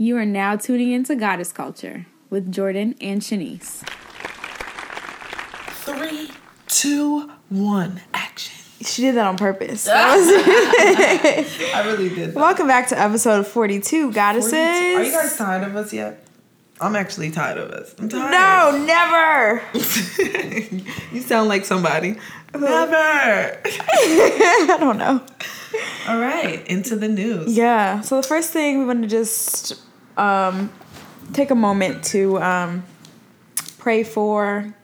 You are now tuning into Goddess Culture with Jordan and Shanice. Three, two, one, action. She did that on purpose. I really did. that. Welcome back to episode 42, Goddesses. 42. Are you guys tired of us yet? I'm actually tired of us. I'm tired. No, never. you sound like somebody. Never. I don't know. All right, into the news. Yeah. So the first thing we want to just um, take a moment to um, pray for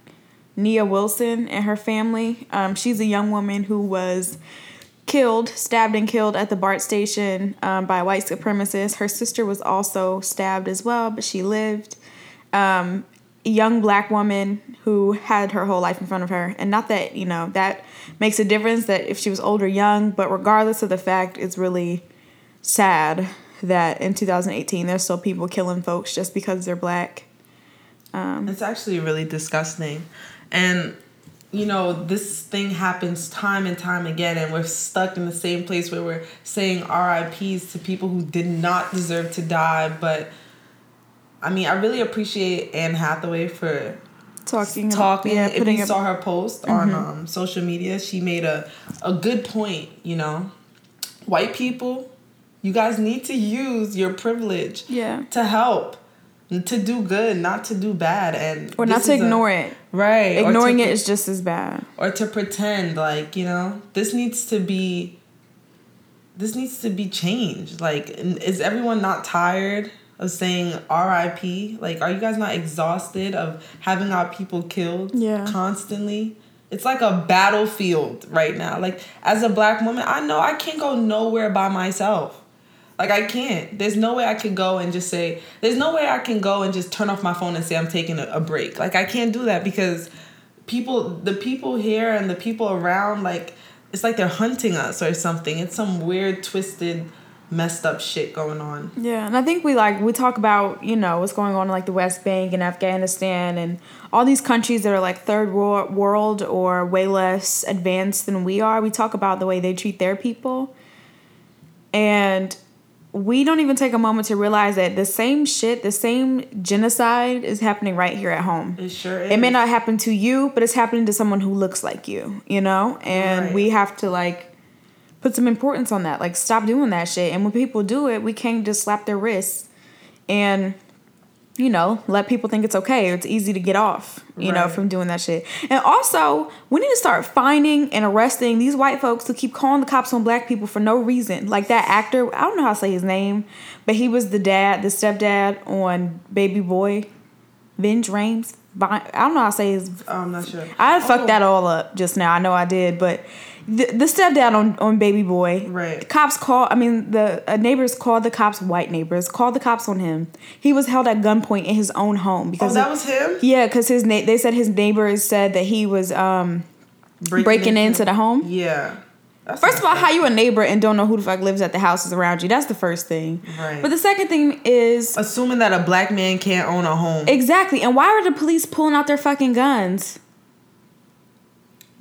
Nia Wilson and her family. Um, she's a young woman who was killed, stabbed and killed at the BART station um, by white supremacists. Her sister was also stabbed as well, but she lived. Um, a young black woman who had her whole life in front of her. And not that, you know, that makes a difference that if she was old or young, but regardless of the fact, it's really sad that in 2018 there's still people killing folks just because they're black. It's actually really disgusting. And, you know, this thing happens time and time again, and we're stuck in the same place where we're saying RIPs to people who did not deserve to die. But, I mean, I really appreciate Anne Hathaway for Talking, talking. yeah, if you up- saw her post on um, social media, she made a, a good point, you know. White people, you guys need to use your privilege Yeah. to help, to do good, not to do bad, and or not to is a- ignore it. right? or to Ignoring it is just as bad. or to pretend like you know this needs to be. This needs to be changed. Like, is everyone not tired of saying R.I.P.? Like, are you guys not exhausted of having our people killed Yeah. constantly? It's like a battlefield right now. Like, as a black woman, I know I can't go nowhere by myself. Like I can't. There's no way I can go and just say. There's no way I can go and just turn off my phone and say I'm taking a, a break. Like I can't do that because people, the people here and the people around, like it's like they're hunting us or something. It's some weird, twisted, messed up shit going on. Yeah, and I think we like we talk about you know what's going on in like the West Bank and Afghanistan and all these countries that are like third wor- world or way less advanced than we are. We talk about the way they treat their people, and we don't even take a moment to realize that the same shit, the same genocide is happening right here at home. It sure is. It may not happen to you, but it's happening to someone who looks like you, you know? And Right. we have to like put some importance on that. Like stop doing that shit. And when people do it, we can't just slap their wrists and you know, let people think it's okay. It's easy to get off, you know, from doing that shit. And also, we need to start finding and arresting these white folks who keep calling the cops on black people for no reason. Like that actor, I don't know how to say his name, but he was the dad, the stepdad on Baby Boy, Vince Rhames. Vi- I don't know how to say his oh, I'm not sure. I fucked Oh, that all up just now. I know I did, but the, the stepdad on, on Baby Boy, Right. The cops call. I mean, the uh, neighbors called the cops. White neighbors called the cops on him. He was held at gunpoint in his own home Oh, because that of- was him. yeah, because his na- they said his neighbors said that he was um breaking, into, the home. Yeah. That's First of all, how you a neighbor and don't know who the fuck lives at the houses around you? That's the first thing. Right. But the second thing is assuming that a black man can't own a home. exactly. And why are the police pulling out their fucking guns?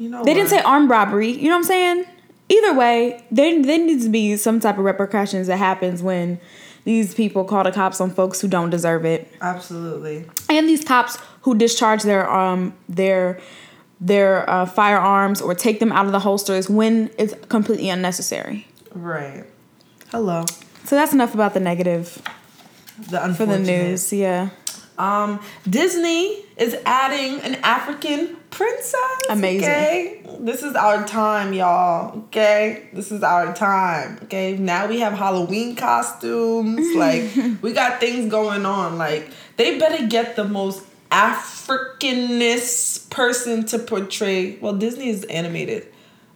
You know, They didn't say armed robbery. You know what I'm saying? Either way, there there needs to be some type of repercussions that happens when these people call the cops on folks who don't deserve it, absolutely. and these cops who discharge their um their their uh, firearms or take them out of the holsters when it's completely unnecessary. Right. Hello. So that's enough about the negative The for the unfortunate. news. Yeah, Um, Disney is adding an African princess. Amazing. Okay, this is our time, y'all. Okay, this is our time. Okay, now we have Halloween costumes. like we got things going on. Like they better get the most Africanist person to portray. Well, Disney is animated,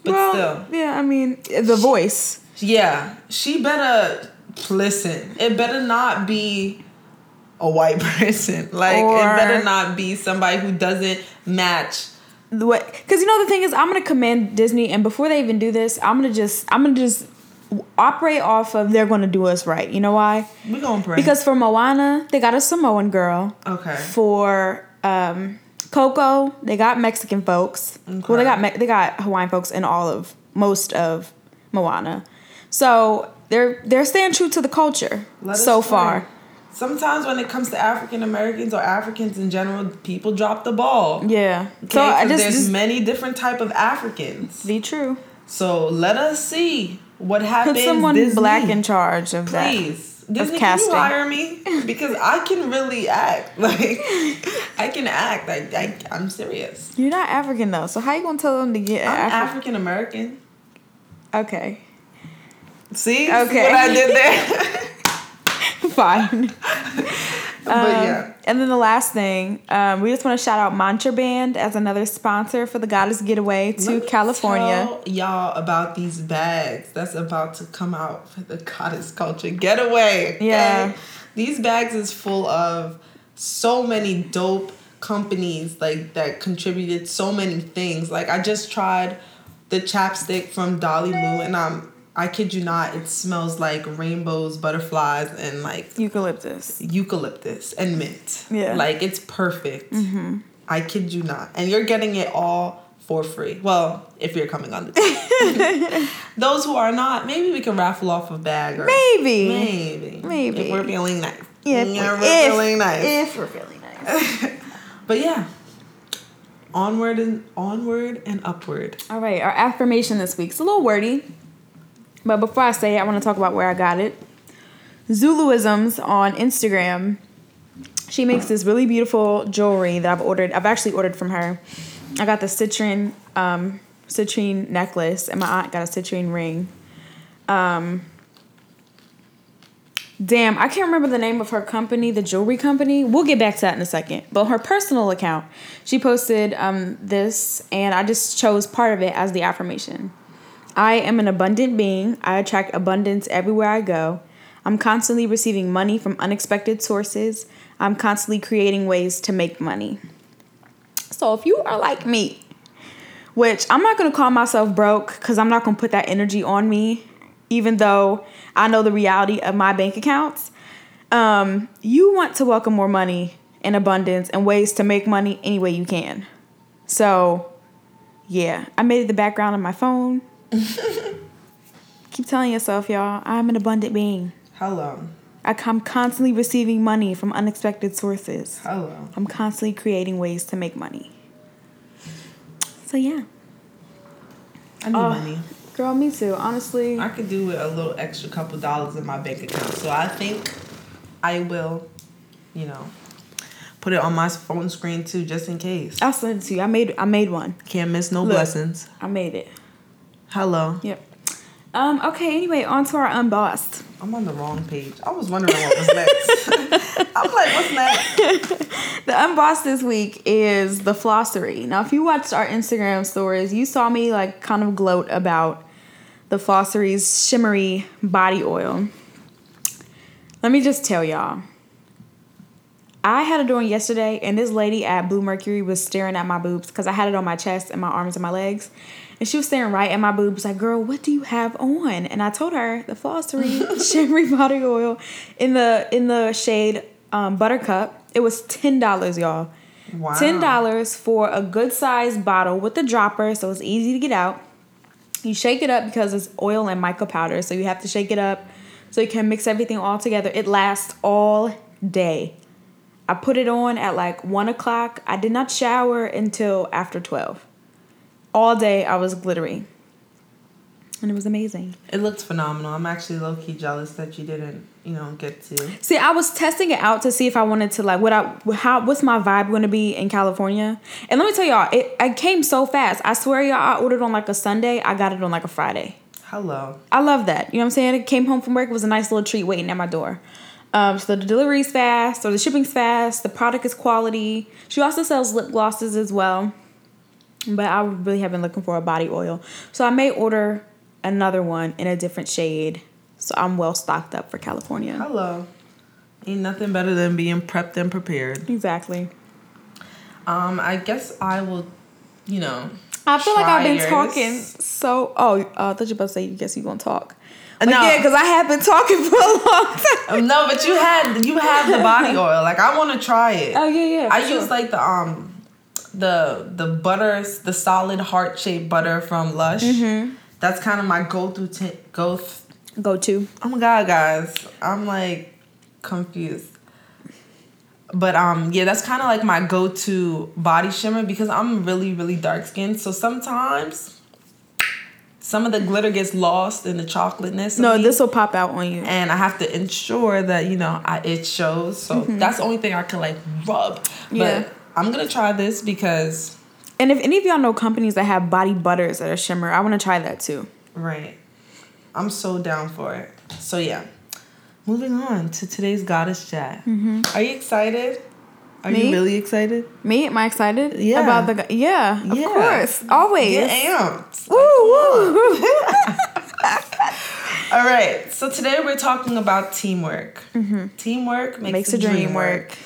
but well, still. yeah. I mean, the voice. Yeah, she better listen. It better not be a white person. Like Or- it better not be somebody who doesn't match. the way because you know the thing is i'm gonna commend disney and before they even do this i'm gonna just i'm gonna just operate off of they're gonna do us right. You know why? We gonna pray. Because for moana they got a samoan girl. Okay, for um coco they got mexican folks. Well they got Me- they got hawaiian folks in all of most of moana. So they're they're staying true to the culture Let so far sometimes when it comes to African Americans or Africans in general, people drop the ball. Yeah. Okay? So I just, there's just many different type of Africans. be true. So let us see what happens. Put someone Disney. black in charge of that. Please. Disney, can you hire me? Because I can really act. Like, I can act. I, I, I'm serious. You're not African though, so how you gonna tell them to get I'm Afri- African American. Okay. See? Okay. What I did there? Fine. but Um, yeah. And then the last thing, um, we just want to shout out Mantra Band as another sponsor for the Goddess Getaway to California. Tell y'all about these bags that's about to come out for the goddess culture getaway. okay? Yeah. These bags is full of so many dope companies like that contributed so many things. Like I just tried the chapstick from Dolly Moo and I'm I kid you not, it smells like rainbows, butterflies, and like Eucalyptus. eucalyptus and mint. Yeah. Like it's perfect. Mm-hmm. I kid you not. And you're getting it all for free. Well, if you're coming on the team. Those who are not, maybe we can raffle off a bag or Maybe. maybe. Maybe. If we're feeling nice. Yeah, if, Yeah, we're if, feeling nice. if we're feeling nice. But yeah. Onward and onward and upward. All right, our affirmation this week's a little wordy, but before I say it, I want to talk about where I got it. Zuluisms on Instagram. She makes this really beautiful jewelry that I've ordered. I've actually ordered from her. I got the citrine, um, citrine necklace, and my aunt got a citrine ring. Um, damn, I can't remember the name of her company, the jewelry company. We'll get back to that in a second. But her personal account, she posted um, this, and I just chose part of it as the affirmation. I am an abundant being. I attract abundance everywhere I go. I'm constantly receiving money from unexpected sources. I'm constantly creating ways to make money. So if you are like me, which I'm not gonna call myself broke because I'm not gonna put that energy on me, even though I know the reality of my bank accounts. Um, you want to welcome more money and abundance and ways to make money any way you can. So, yeah, I made it the background of my phone. Keep telling yourself, y'all, I'm an abundant being. Hello. I- I'm constantly receiving money from unexpected sources. Hello. I'm constantly creating ways to make money. So yeah, I need Oh. money. girl, me too. Honestly, I could do with a little extra couple dollars in my bank account. So I think I will, you know, put it on my phone screen too, just in case. I'll send it to you. I made I made one. Can't miss no Look. blessings. I made it. Hello. Yep. Um. Okay. Anyway, on to our unbossed. I'm on the wrong page. I was wondering what was next. I'm like, what's next? The unbossed this week is the flossery. Now, if you watched our Instagram stories, you saw me like kind of gloat about the flossery's shimmery body oil. Let me just tell y'all. I had it on yesterday, and this lady at Bluemercury was staring at my boobs because I had it on my chest and my arms and my legs. And she was staring right at my boobs, like, girl, what do you have on? And I told her the Flossery shimmery body oil in the in the shade um, Buttercup. It was ten dollars, y'all. Wow. Ten dollars for a good sized bottle with a dropper, so it's easy to get out. You shake it up because it's oil and mica powder, so you have to shake it up so you can mix everything all together. It lasts all day. I put it on at like one o'clock. I did not shower until after twelve. All day I was glittery. And it was amazing. It looks phenomenal. I'm actually low key jealous that you didn't, you know, get to. See, I was testing it out to see if I wanted to like what I how what's my vibe going to be in California. And let me tell y'all, it, it came so fast. I swear y'all, I ordered on like a Sunday. I got it on like a Friday. Hello. I love that. You know what I'm saying? It came home from work. It was a nice little treat waiting at my door. Um, so the delivery's fast, or the shipping's fast. The product is quality. She also sells lip glosses as well. But I really have been looking for a body oil, so I may order another one in a different shade. So I'm well stocked up for California. Hello. Ain't nothing better than being prepped and prepared. Exactly. Um, I guess I will, you know. I feel like I've been try talking so. Oh, uh, I thought you were about to say. You guess you're gonna talk? Like, No. Yeah, because I have been talking for a long time. No, but you had you have the body oil. Like I want to try it. Oh yeah, yeah. I sure. use like the um the the butter the solid heart shaped butter from Lush. Mm-hmm. That's kind of my go through t- go. Th- go to. oh my god, guys, I'm like confused. But um yeah, that's kind of like my go-to body shimmer because I'm really really dark skinned. So sometimes some of the glitter gets lost in the chocolateness. No, this will pop out on you. and I have to ensure that you know I, it shows. So that's the only thing I can like rub. But Mm-hmm. Yeah. I'm gonna try this because And if any of y'all know companies that have body butters that are shimmer, I want to try that too. right, I'm so down for it. So yeah, moving on to today's goddess chat. Are you excited? Are Me? you really excited? Me, am I excited? Yeah. About the gu- yeah, of course, always. Get amped. Woo, woo. All right. So today we're talking about teamwork. Teamwork makes, Mm-hmm. Makes the a dream work.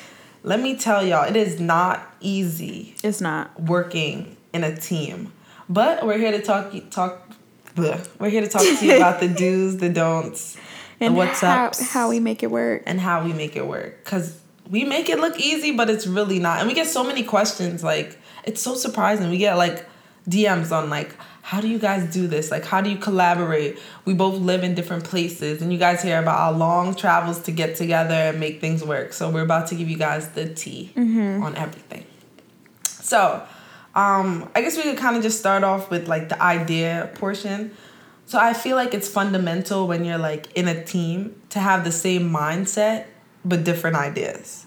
Let me tell y'all, it is not easy It's not. working in a team. But we're here to talk talk bleh. we're here to talk to you about the do's, the don'ts, And the what's up, how we make it work. and how we make it work. Cause we make it look easy, but it's really not. And we get so many questions. Like it's so surprising. We get like DMs on like, how do you guys do this? Like, how do you collaborate? We both live in different places, and you guys hear about our long travels to get together and make things work. So we're about to give you guys the tea on everything. So, um, I guess we could kind of just start off with like the idea portion. So I feel like it's fundamental when you're like in a team to have the same mindset but different ideas.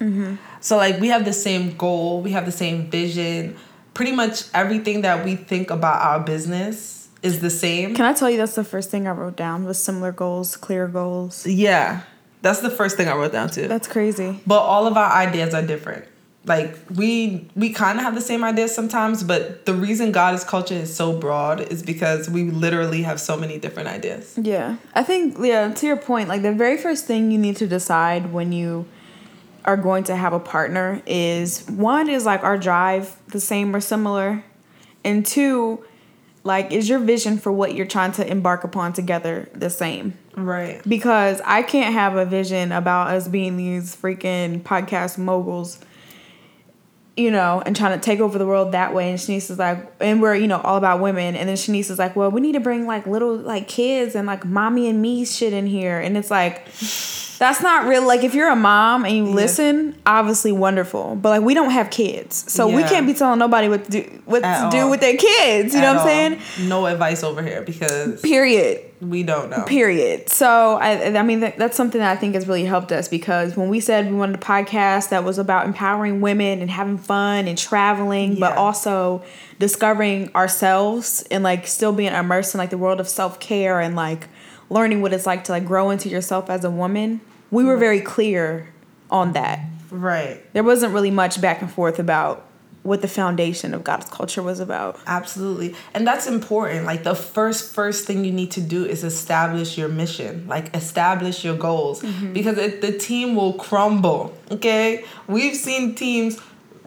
So like we have the same goal, we have the same vision. Pretty much everything that we think about our business is the same. Can I tell you that's the first thing I wrote down was similar goals, clear goals. Yeah. That's the first thing I wrote down too. That's crazy. but all of our ideas are different like we we kind of have the same ideas sometimes but the reason Goddess Culture is so broad is because we literally have so many different ideas Yeah. I think, yeah, to your point, like the very first thing you need to decide when you are going to have a partner is one is like our drive the same or similar? And two, like is your vision for what you're trying to embark upon together the same? right Because I can't have a vision about us being these freaking podcast moguls you know, and trying to take over the world that way. And Shanice is like, and we're, you know, all about women. And then Shanice is like, well, we need to bring like little like kids and like mommy and me shit in here. And it's like, that's not real. Like, if you're a mom and you listen, obviously wonderful. But like, we don't have kids. So we can't be telling nobody what to do, what At to do with their kids. You know At what I'm saying? no advice over here because Period. we don't know Period. So I, I mean, that, that's something that I think has really helped us because when we said we wanted a podcast that was about empowering women and having fun and traveling, but also discovering ourselves and like still being immersed in like the world of self care and like learning what it's like to like grow into yourself as a woman, we were very clear on that. right. There wasn't really much back and forth about what the foundation of Goddess Culture was about. absolutely. And that's important. Like the first first thing you need to do is establish your mission. Like establish your goals. Mm-hmm. Because it, the team will crumble okay? We've seen teams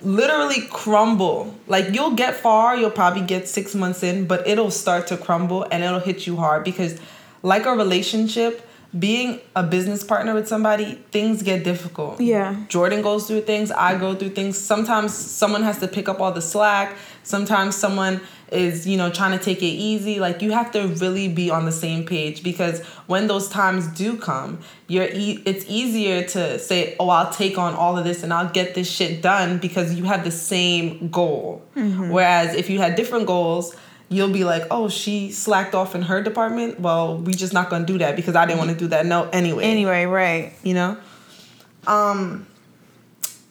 literally crumble. Like you'll get far you'll probably get six months in but it'll start to crumble and it'll hit you hard because like a relationship being a business partner with somebody things get difficult Yeah. Jordan goes through things, I go through things. Sometimes someone has to pick up all the slack. Sometimes someone is, you know, trying to take it easy. Like you have to really be on the same page because when those times do come, you're e- it's easier to say, "Oh, I'll take on all of this and I'll get this shit done" because you have the same goal. Mm-hmm. Whereas if you had different goals, you'll be like, "Oh, she slacked off in her department. Well, we just not going to do that because I didn't want to do that." No, anyway Anyway, right. you know um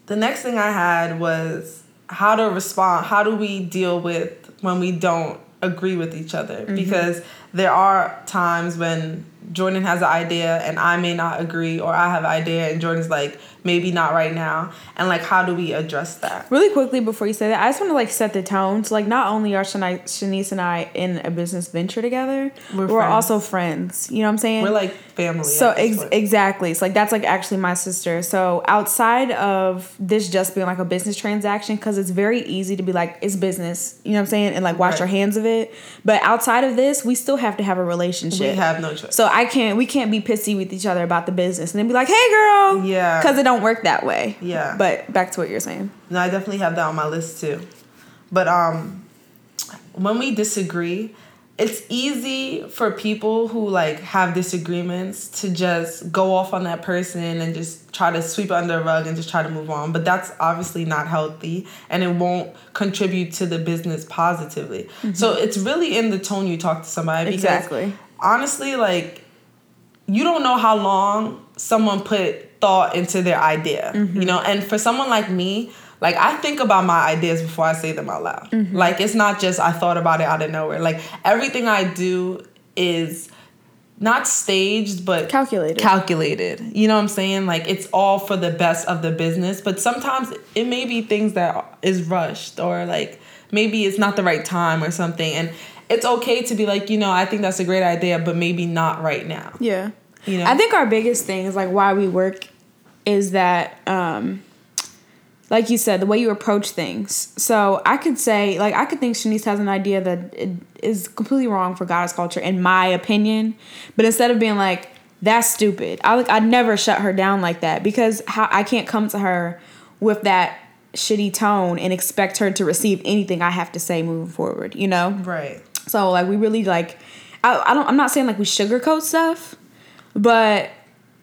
the next thing i had was how to respond how do we deal with when we don't agree with each other because there are times when jordan has an idea and i may not agree or i have an idea and jordan's like maybe not right now and like how do we address that Really quickly before you say that, I just want to like set the tone. So like, not only are Shani- Shanice and I in a business venture together, We're we're, also friends. You know what I'm saying? we're like family so ex- exactly. So, like that's like actually my sister. So outside of this just being like a business transaction, because it's very easy to be like it's business. You know what I'm saying? And like wash Right. your hands of it. But outside of this, we still have to have a relationship. we have no choice So I can't. We can't be pissy with each other about the business and then be like, "Hey, girl," Yeah. because it don't work that way. Yeah. But back to what you're saying. No, I definitely have that on my list too. But um when we disagree, it's easy for people who like have disagreements to just go off on that person and just try to sweep under the rug and just try to move on but that's obviously not healthy and it won't contribute to the business positively mm-hmm. so it's really in the tone you talk to somebody because exactly honestly like you don't know how long someone put thought into their idea mm-hmm. you know and for someone like me like I think about my ideas before I say them out loud. Mm-hmm. Like it's not just I thought about it out of nowhere. Like everything I do is not staged but calculated. Calculated. You know what I'm saying? Like it's all for the best of the business, but sometimes it may be things that is rushed or like maybe it's not the right time or something and it's okay to be like, you know, I think that's a great idea, but maybe not right now. Yeah. You know? I think our biggest thing is like why we work is that um like you said, the way you approach things. So I could say, like, I could think Shanice has an idea that is completely wrong for goddess culture, in my opinion. But instead of being like, that's stupid, I like, I'd never shut her down like that because how I can't come to her with that shitty tone and expect her to receive anything I have to say moving forward. You know? Right. So like, we really like. I, I don't. I'm not saying like we sugarcoat stuff, but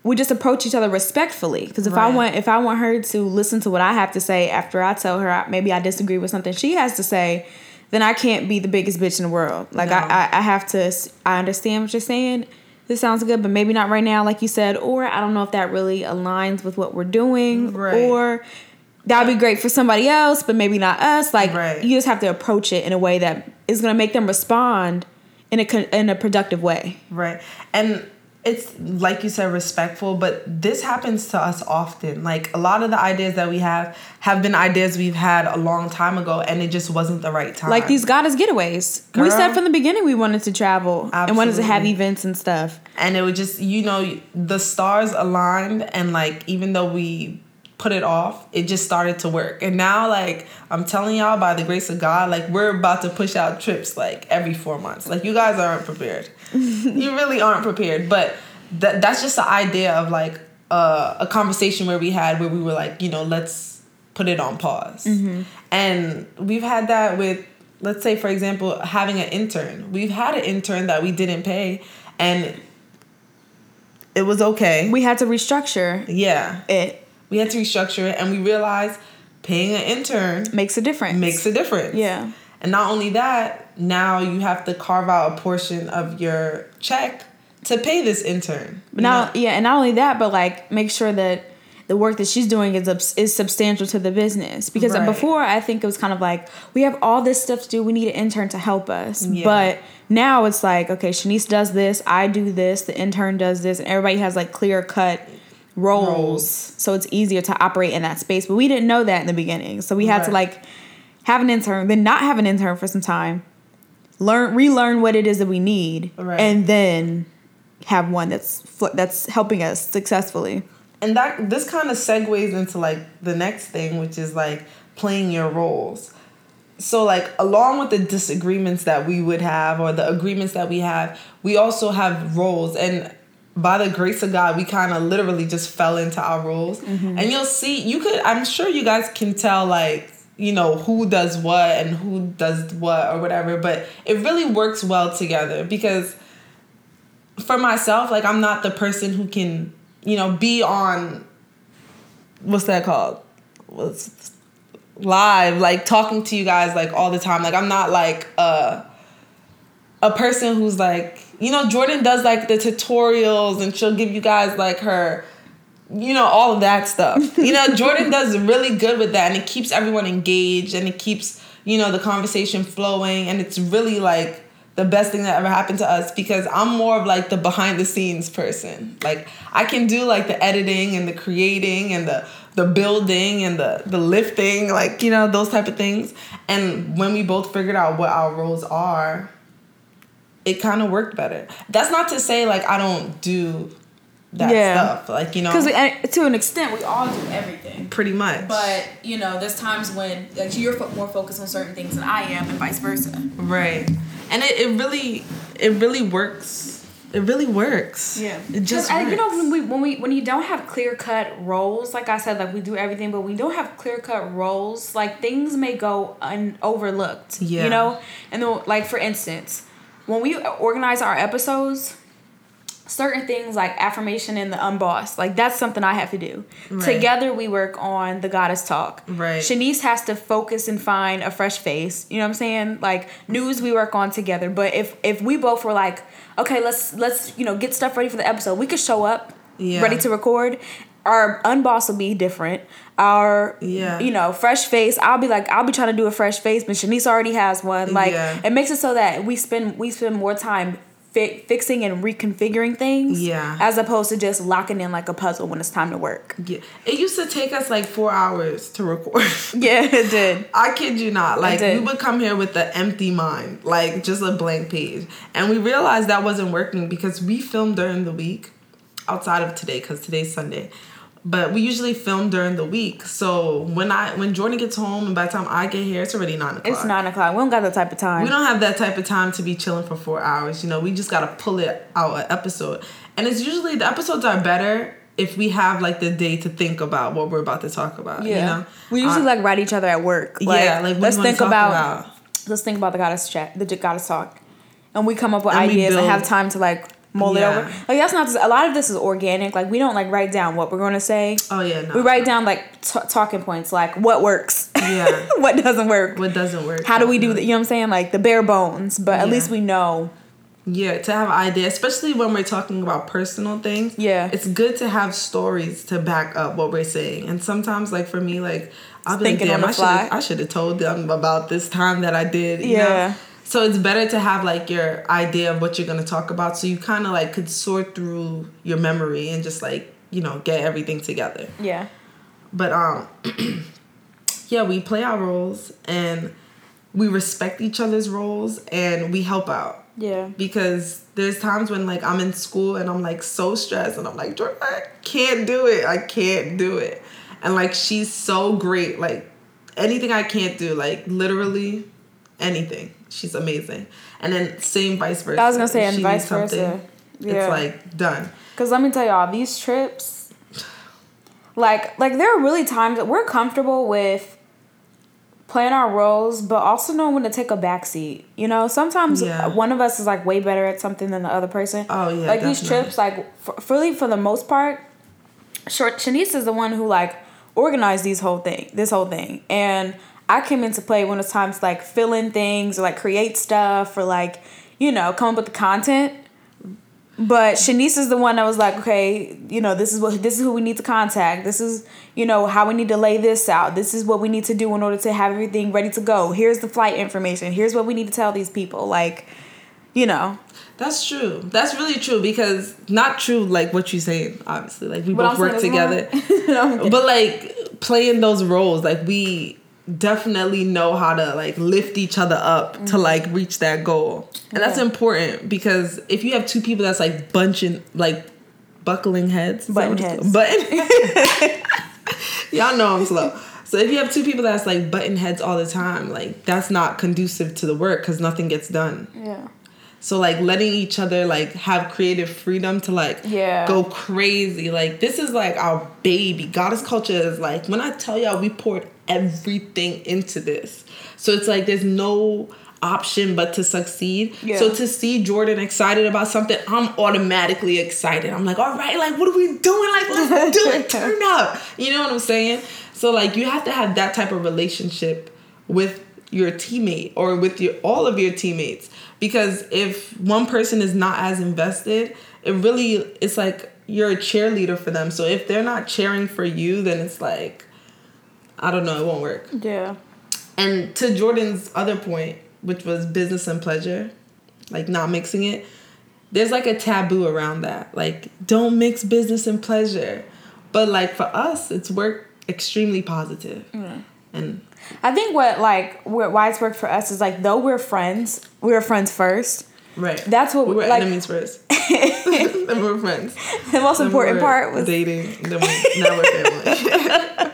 we just approach each other respectfully because if right. i want if i want her to listen to what i have to say after i tell her maybe i disagree with something she has to say then i can't be the biggest bitch in the world like no. I, I, I have to i understand what you're saying this sounds good but maybe not right now like you said or i don't know if that really aligns with what we're doing right. or that'd be great for somebody else but maybe not us. Like right. you just have to approach it in a way that is going to make them respond in a in a productive way. Right. And it's like you said respectful but this happens to us often. Like a lot of the ideas that we have have been ideas we've had a long time ago and it just wasn't the right time. Like these goddess getaways. Girl, we said from the beginning we wanted to travel absolutely. and wanted to have events and stuff. And it would just you know the stars aligned and like even though we put it off, it just started to work. And now, like, I'm telling y'all, by the grace of God, like, we're about to push out trips like every four months. Like, you guys aren't prepared. you really aren't prepared. But that that's just the idea of like uh, a conversation where we had where we were like, you know, let's put it on pause. Mm-hmm. And we've had that with, let's say, for example, having an intern. We've had an intern that we didn't pay, and it was okay. We had to restructure. Yeah. It we had to restructure it and we realized paying an intern makes a difference. Makes a difference. Yeah. And not only that, now you have to carve out a portion of your check to pay this intern. But now, yeah, and not only that, but like make sure that the work that she's doing is is substantial to the business. Because uh, right. before, I think it was kind of like we have all this stuff to do. We need an intern to help us. Yeah. But now it's like okay, Shanice does this, I do this, the intern does this, and everybody has like clear cut roles, roles, so it's easier to operate in that space but we didn't know that in the beginning. So we had right. to like have an intern then not have an intern for some time learn relearn what it is that we need right. and then have one that's that's helping us successfully. And that this kind of segues into like the next thing which is like playing your roles. So like along with the disagreements that we would have or the agreements that we have we also have roles. And by the grace of God, we kind of literally just fell into our roles. Mm-hmm. And you'll see, you could, I'm sure you guys can tell, like, you know, who does what and who does what or whatever, but it really works well together because for myself, like, I'm not the person who can, you know, be on, what's that called? What's live, like, talking to you guys, like, all the time. Like, I'm not like, uh, a person who's like you know jordan does like the tutorials and she'll give you guys like her you know all of that stuff you know jordan does really good with that and it keeps everyone engaged and it keeps you know the conversation flowing and it's really like the best thing that ever happened to us because I'm more of like the behind the scenes person. Like I can do like the editing and the creating and the the building and the the lifting, like you know those type of things. And when we both figured out what our roles are, it kind of worked better. That's not to say like I don't do that yeah. stuff. Like you know, because to an extent we all do everything. Pretty much. But you know, there's times when like you're more focused on certain things than I am, and vice versa. Right, and it, it really it really works. It really works. Yeah, it just I, you know when we when we when you don't have clear cut roles, like I said, like we do everything, but we don't have clear cut roles. Like things may go un- overlooked. Yeah, you know, and then like for instance when we organize our episodes, certain things like affirmation and the unbossed, like that's something I have to do. Right. Together we work on the goddess talk. Right. Shanice has to focus and find a fresh face. You know what I'm saying? Like news we work on together. But if if we both were like, okay, let's let's you know get stuff ready for the episode, we could show up Yeah. ready to record. Our unboss will be different. Our Yeah. you know fresh face. I'll be like I'll be trying to do a fresh face, but Shanice already has one. Like Yeah. it makes it so that we spend we spend more time fi- fixing and reconfiguring things. Yeah. As opposed to just locking in like a puzzle when it's time to work. Yeah. It used to take us like four hours to record. Yeah, it did. I kid you not. Like we would come here with the empty mind, like just a blank page, and we realized that wasn't working because we filmed during the week, outside of today because today's Sunday. But we usually film during the week, so when I when Jordan gets home and by the time I get here, it's already nine o'clock. It's nine o'clock. We don't got that type of time. We don't have that type of time to be chilling for four hours. You know, we just gotta pull it out an episode, and it's usually the episodes are better if we have like the day to think about what we're about to talk about. yeah. You know, we usually Uh, like write each other at work. Like, yeah, like let's do you wanna think talk about, let's think about the goddess chat, the goddess talk, and we come up with And ideas and have time to like mull Yeah. it over. Like that's not a lot of this is organic. Like we don't like write down what we're gonna say. Oh yeah, no. We write down like t- talking points, like what works, Yeah. what doesn't work, what doesn't work. how do we do that? You know what I'm saying? Like the bare bones, but at least we know. Yeah, to have an idea, especially when we're talking about personal things. Yeah. It's good to have stories to back up what we're saying. And sometimes like for me, like I'll be like, Thinking on damn, I should. I should have told them about this time that I did. You Yeah. Know? So it's better to have like your idea of what you're gonna talk about so you kinda like could sort through your memory and just like, you know, get everything together. Yeah. But um yeah, we play our roles and we respect each other's roles and we help out Yeah. because there's times when like I'm in school and I'm like so stressed and I'm like Jordan, I can't do it. I can't do it. And like she's so great. Like anything I can't do, like literally anything. She's amazing. And then same vice versa. I was gonna say, and vice versa. Yeah. It's like done. Cause let me tell y'all, these trips, like like there are really times that we're comfortable with playing our roles, but also knowing when to take a backseat. You know, sometimes Yeah. one of us is like way better at something than the other person. Oh, yeah, like these trips, like for, really for the most part, short Shanice is the one who like organized these whole thing, this whole thing, and I came into play when it's time to like fill in things or like create stuff or like you know come up with the content. But Shanice is the one that was like, okay, you know, this is what this is who we need to contact. This is, you know, how we need to lay this out. This is what we need to do in order to have everything ready to go. Here's the flight information. Here's what we need to tell these people. Like, you know. That's true. That's really true because not true like what you're saying, obviously. Like we What both work together. No, but like playing those roles, like we definitely know how to like lift each other up Mm-hmm. to like reach that goal. And that's important because if you have two people that's like bunching like buckling heads. Button heads. Button Y'all know I'm slow. So if you have two people that's like button heads all the time, like that's not conducive to the work because nothing gets done. yeah. So like letting each other like have creative freedom to like Yeah. go crazy. Like this is like our baby. Goddess culture is like when I tell y'all we poured everything into this. So it's like there's no option but to succeed. Yeah. So to see Jordan excited about something, I'm automatically excited. I'm like, all right, like what are we doing? Like let's do it. Turn up. You know what I'm saying? So like you have to have that type of relationship with your teammate or with your all of your teammates because if one person is not as invested it really it's like you're a cheerleader for them so if they're not cheering for you then it's like i don't know it won't work Yeah. and to jordan's other point which was business and pleasure like not mixing it there's like a taboo around that like don't mix business and pleasure but like for us it's worked extremely positive. Yeah. and I think what like what, why it's worked for us is like though we're friends, we were friends first. right That's what we were like enemies first then we were friends the most Then we important were part was dating. Then we, now we're family.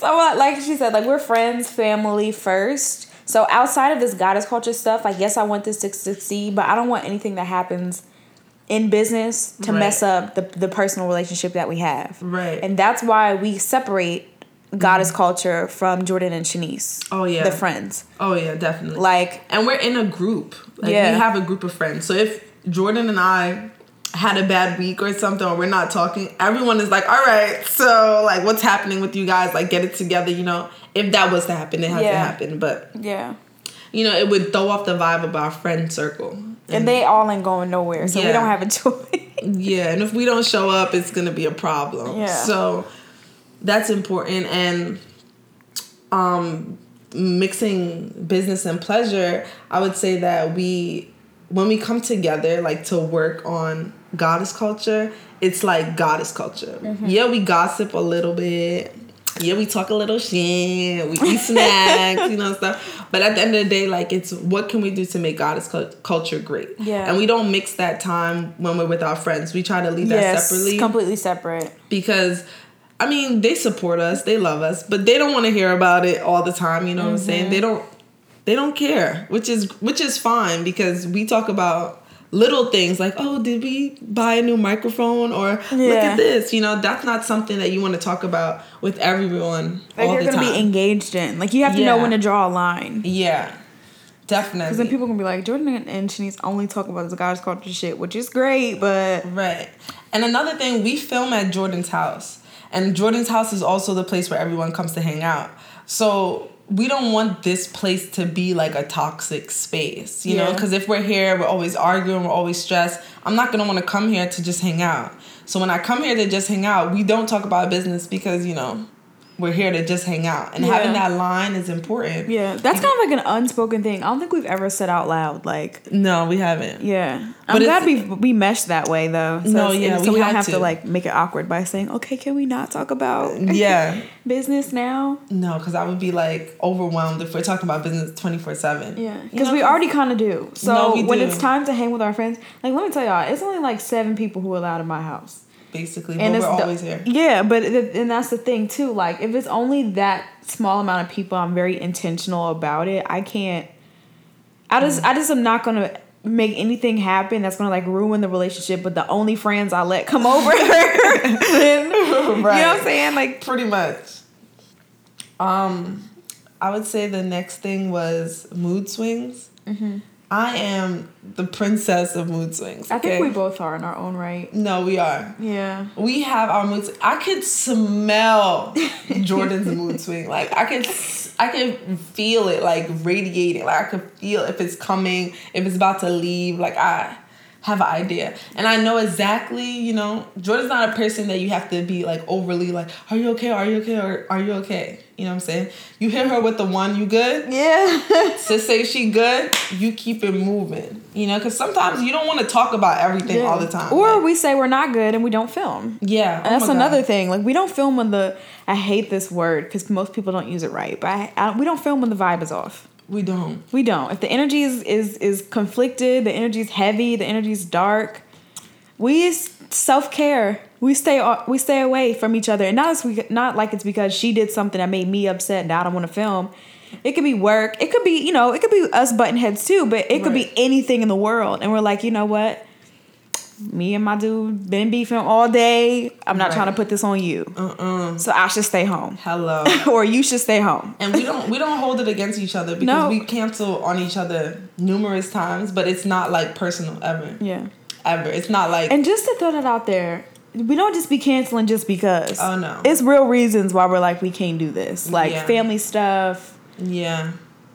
So uh, like she said, like we're friends, family first. So outside of this goddess culture stuff, like yes, I want this to succeed, but I don't want anything that happens in business to Right. mess up the the personal relationship that we have. Right. And that's why we separate goddess culture from Jordan and Shanice. Oh, yeah. the friends. Oh yeah, definitely. Like and we're in a group. Like Yeah. we have a group of friends. So if Jordan and I had a bad week or something or we're not talking, everyone is like, all right, so like what's happening with you guys? Like get it together, you know. If that was to happen, it has to Yeah. happen. But yeah, you know, it would throw off the vibe of our friend circle. and they all ain't going nowhere, so we don't have a choice. Yeah, and if we don't show up, it's gonna be a problem. Yeah. So that's important and um mixing business and pleasure, I would say that we when we come together like to work on goddess culture, it's like goddess culture. Mm-hmm. Yeah, we gossip a little bit. Yeah, we talk a little shit. We eat snacks, you know, stuff. But at the end of the day, like, it's what can we do to make goddess culture great? Yeah. And we don't mix that time when we're with our friends. We try to leave that yes, separately completely separate. because I mean they support us, they love us, but they don't want to hear about it all the time. You know what I'm saying? Mm-hmm. They don't they don't care, which is which is fine because we talk about little things like oh did we buy a new microphone or look at this you know that's not something that you want to talk about with everyone Like all you're the gonna time be engaged in. Like you have to know when to draw a line. yeah definitely Because then people gonna be like, Jordan and- and Shanice only talk about this goddess culture shit, which is great, but Right. And another thing, we film at Jordan's house. And Jordan's house is also the place where everyone comes to hang out. So we don't want this place to be like a toxic space, you know? Because if we're here, we're always arguing, we're always stressed. I'm not gonna wanna come here to just hang out. So when I come here to just hang out, we don't talk about business because, you know, we're here to just hang out. And Yeah. having that line is important. yeah, that's kind of like an unspoken thing. I don't think we've ever said out loud, like, No, we haven't. yeah. But I'm glad we we meshed that way though. So No, yeah, so we we, don't have to. to. like make it awkward by saying, okay, can we not talk about Yeah. business now? No, because I would be like overwhelmed if we're talking about business 24 7. Yeah, because we already kind of do. So No, when do. it's time to hang with our friends, like let me tell y'all, it's only like seven people who are allowed in my house. Basically, and but it's we're the- always here. Yeah, but and that's the thing too. Like if it's only that small amount of people, I'm very intentional about it. I can't. I just I just am not gonna make anything happen that's gonna like ruin the relationship. But the only friends I let come over, then, you know what I'm saying? Like Pretty much. Um, I would say the next thing was mood swings. I am the princess of mood swings. Mm-hmm. I think okay? we both are in our own right. No, we are. Yeah. We have our mood. I could smell Jordan's mood swing. Like I could, I could feel it like radiating. Like I could feel if it's coming, if it's about to leave. Like I have an idea, and I know exactly. You know, Jordan's not a person that you have to be like overly like, "Are you okay? Are you okay? Or are you okay?" You know what I'm saying? You hit her with the one, you good? Yeah. Sis say she good, you keep it moving. You know, because sometimes you don't want to talk about everything all the time. Or Like, we say we're not good and we don't film. yeah, And oh that's my God. another thing. Like we don't film when the I hate this word because most people don't use it right. But I, I, we don't film when the vibe is off. We don't. We don't. If the energy is is is conflicted, the energy is heavy, the energy is dark. We self care. We stay we stay away from each other, and not as we not like it's because she did something that made me upset and I don't want to film. It could be work. It could be you know. It could be us button heads too. But it could Right. be anything in the world, and we're like, you know what? Me and my dude been beefing all day. I'm not Right. trying to put this on you, Uh-uh. so I should stay home, Hello. or you should stay home. and we don't we don't hold it against each other because No. we cancel on each other numerous times, but it's not like personal ever. Yeah. Ever. It's not like And just to throw that out there, we don't just be canceling just because. Oh, no. It's real reasons why we're like we can't do this. Like Yeah. family stuff, yeah,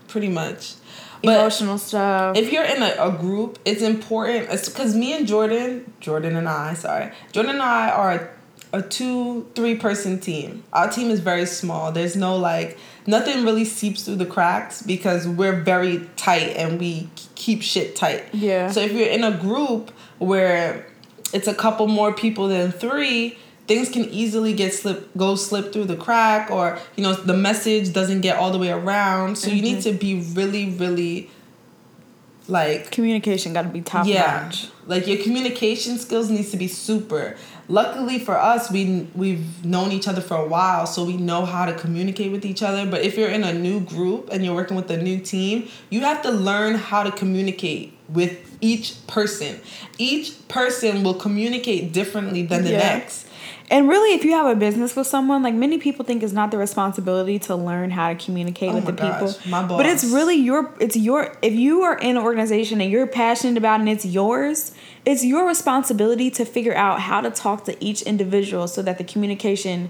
pretty much. But emotional stuff. if you're in a, a group, it's important because me and Jordan, Jordan and I, sorry, Jordan and I are a two, three person team. Our team is very small. There's no like, nothing really seeps through the cracks because we're very tight and we keep shit tight. Yeah. So if you're in a group where it's a couple more people than three, things can easily get slip go slip through the crack or you know the message doesn't get all the way around. So you need mm-hmm. to be really really like Communication got to be top yeah. notch. like your communication skills needs to be super. Luckily for us we we've known each other for a while so we know how to communicate with each other. But if you're in a new group and you're working with a new team you have to learn how to communicate with each person. Each person will communicate differently than the Yeah. next And really, if you have a business with someone, like many people think it's not the responsibility to learn how to communicate Oh with the people. gosh, my But it's really your, it's your, if you are in an organization and you're passionate about it and it's yours, it's your responsibility to figure out how to talk to each individual so that the communication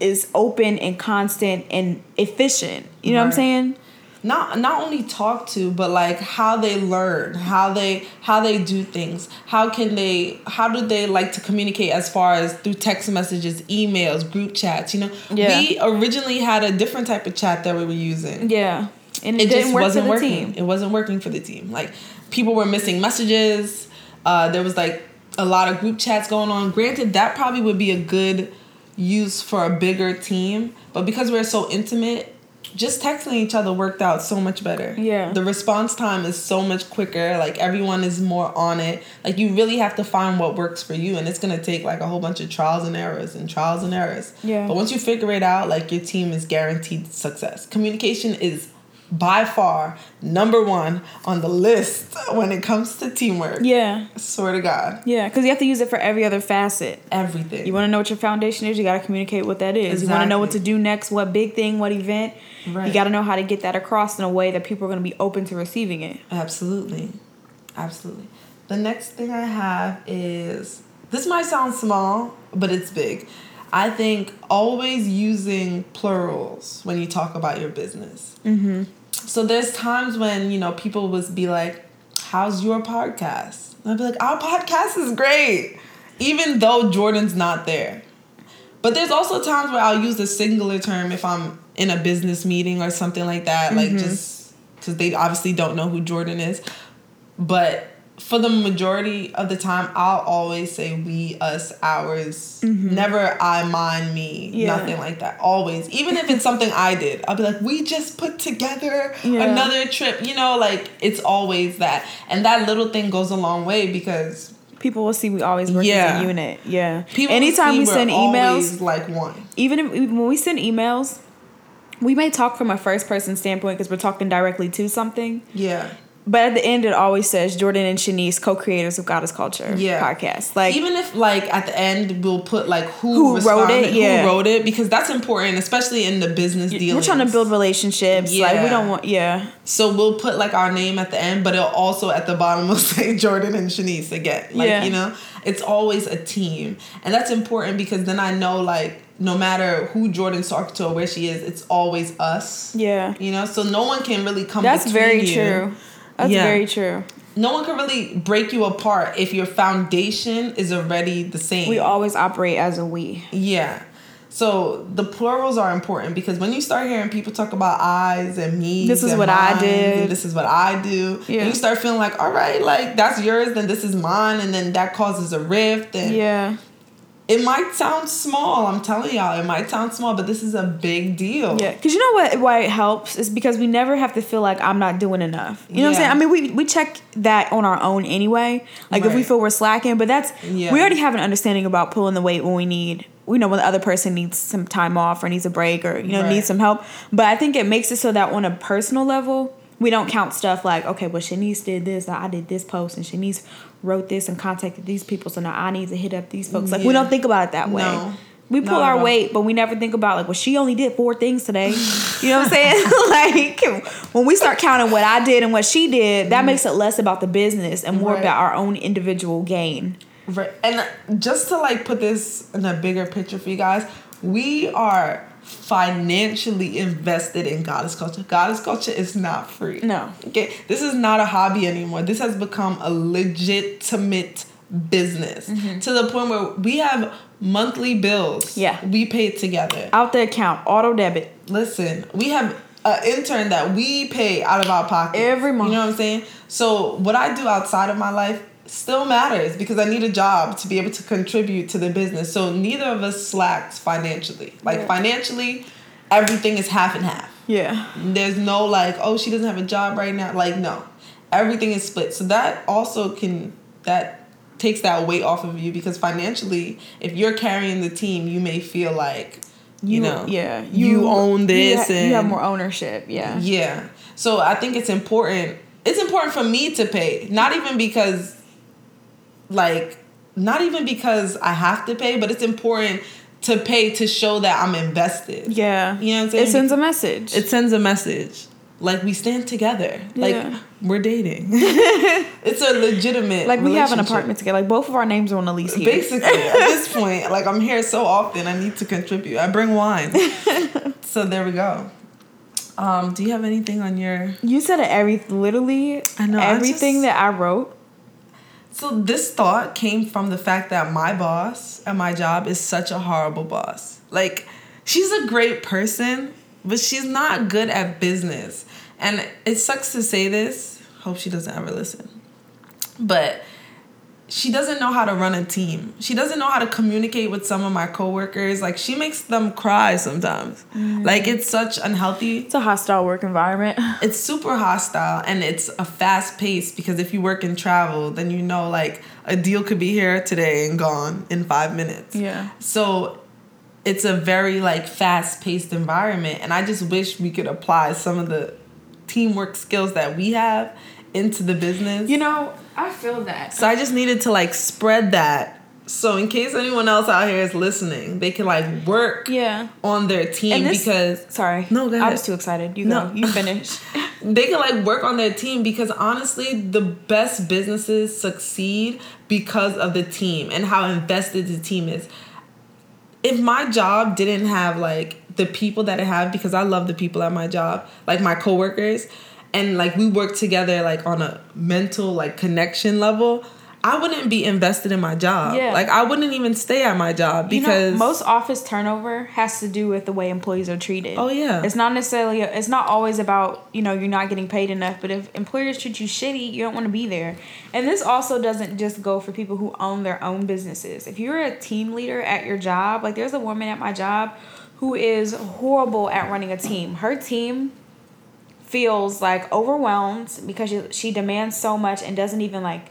is open and constant and efficient. You know what I'm saying? Not not only talk to but like how they learn how they how they do things. How can they how do they like to communicate as far as through text messages emails group chats you know? Yeah. we originally had a different type of chat that we were using. Yeah. And it, it just wasn't working. team. it wasn't working for the team. Like people were missing messages. Uh, there was like a lot of group chats going on. Granted that probably would be a good use for a bigger team but because we're so intimate just texting each other worked out so much better. Yeah. the response time is so much quicker. Like everyone is more on it. Like you really have to find what works for you and it's going to take like a whole bunch of trials and errors and trials and errors. Yeah. but once you figure it out like your team is guaranteed success. Communication is by far number one on the list when it comes to teamwork Yeah. swear to god Yeah. Because you have to use it for every other facet. everything You want to know what your foundation is, you got to communicate what that is. You want to know what to do next, what big thing, what event. You got to know how to get that across in a way that people are going to be open to receiving it. Absolutely. Absolutely. The next thing I have is this might sound small, but it's big. I think always using plurals when you talk about your business. Mm-hmm. So there's times when, you know, people would be like, How's your podcast? And I'd be like, Our podcast is great, even though Jordan's not there. But there's also times where I'll use the singular term if I'm in a business meeting or something like that, like just because they obviously don't know who Jordan is. But for the majority of the time, I'll always say we, us, ours. Mm-hmm. Never I, mine, me. Yeah. Nothing like that. Always. Even if it's something I did, I'll be like, we just put together Yeah. another trip. You know, like it's always that. And that little thing goes a long way because People will see we always work as a unit. Yeah. people Anytime we send emails, like one. even if, even when we send emails, we may talk from a first person standpoint because we're talking directly to something. Yeah. But at the end, it always says Jordan and Shanice, co-creators of Goddess Culture Yeah. podcast. Like, even if like at the end we'll put like who, Who wrote it, yeah. who wrote it because that's important especially in the business deal we're trying to build relationships. Like, we don't want, yeah. so we'll put like our name at the end but it'll also at the bottom will say Jordan and Shanice again like Yeah. you know it's always a team and that's important because then I know like no matter who Jordan's talking to or where she is it's always us Yeah. you know so no one can really come That's very you. true. That's Yeah. very true. no one can really break you apart if your foundation is already the same We always operate as a we. Yeah. So the plurals are important because when you start hearing people talk about eyes and me, This is what I did. This is what I do. Yeah. You start feeling like, all right, like that's yours, then this is mine, and then that causes a rift. And Yeah. It might sound small. I'm telling y'all, it might sound small, but this is a big deal. Yeah, because you know what? Why it helps is because we never have to feel like I'm not doing enough. You know what I'm saying? I mean, we we check that on our own anyway. Like if we feel we're slacking, but that's Yeah. we already have an understanding about pulling the weight when we need. We know when the other person needs some time off or needs a break or you know Right. needs some help. But I think it makes it so that on a personal level. We don't count stuff like, okay, well, Shanice did this, I did this post, and Shanice wrote this and contacted these people, so now I need to hit up these folks. Like, we don't think about it that way. No. We pull at our all. weight, but we never think about like, well, she only did four things today. You know what I'm saying? like when we start counting what I did and what she did, that mm-hmm. makes it less about the business and more Right. about our own individual gain. Right. And uh, just to like put this in a bigger picture for you guys, we are financially invested in goddess culture. Goddess culture is not free. No. Okay. This is not a hobby anymore. This has become a legitimate business to the point where we have monthly bills. Mm-hmm. Yeah. We pay it together. Out the account, auto debit. Listen, we have an intern that we pay out of our pocket Every month. You know what I'm saying? So what I do outside of my life still matters because I need a job to be able to contribute to the business. So neither of us slacks financially. Like Yeah. financially, everything is half and half. Yeah. There's no like, oh, she doesn't have a job right now. Like no, everything is split. So that also can that takes that weight off of you because financially, if you're carrying the team, you may feel like you, know yeah, you, own you this ha- and you have more ownership. Yeah. yeah. So I think it's important. It's important for me to pay, not even because like not even because I have to pay, but it's important to pay to show that I'm invested. Yeah. You know what I'm saying? It sends a message. It sends a message. Like we stand together. Like Yeah. we're dating. it's a legitimate like we have an apartment together. Like both of our names are on the lease here. Basically, at this point, like I'm here so often, I need to contribute. I bring wine. so there we go. Um, do you have anything on your You said it every literally I know, I everything just- that I wrote. So this thought came from the fact that my boss at my job is such a horrible boss. Like she's a great person, but she's not good at business. And it sucks to say this. Hope she doesn't ever listen. But she doesn't know how to run a team. She doesn't know how to communicate with some of my coworkers. Like she makes them cry sometimes. Mm. Like it's such unhealthy It's a hostile work environment. it's super hostile and it's a fast pace because if you work in travel, then you know like a deal could be here today and gone in five minutes. Yeah. So it's a very like fast paced environment and I just wish we could apply some of the teamwork skills that we have into the business. You know, I feel that. so I just needed to like spread that. So in case anyone else out here is listening, they can like work Yeah. on their team this- because Sorry. No, go I was too excited. You No. go. You finish. they can like work on their team because honestly the best businesses succeed because of the team and how invested the team is if my job didn't have like the people that I have because I love the people at my job like my coworkers and like we work together like on a mental like connection level I wouldn't be invested in my job Yeah. like I wouldn't even stay at my job You know, because most office turnover has to do with the way employees are treated. Oh, yeah. It's not necessarily it's not always about, you know, you're not getting paid enough, but if employers treat you shitty, you don't want to be there. And this also doesn't just go for people who own their own businesses. If you're a team leader at your job, like there's a woman at my job who is horrible at running a team. Her team feels like overwhelmed because she, she demands so much and doesn't even like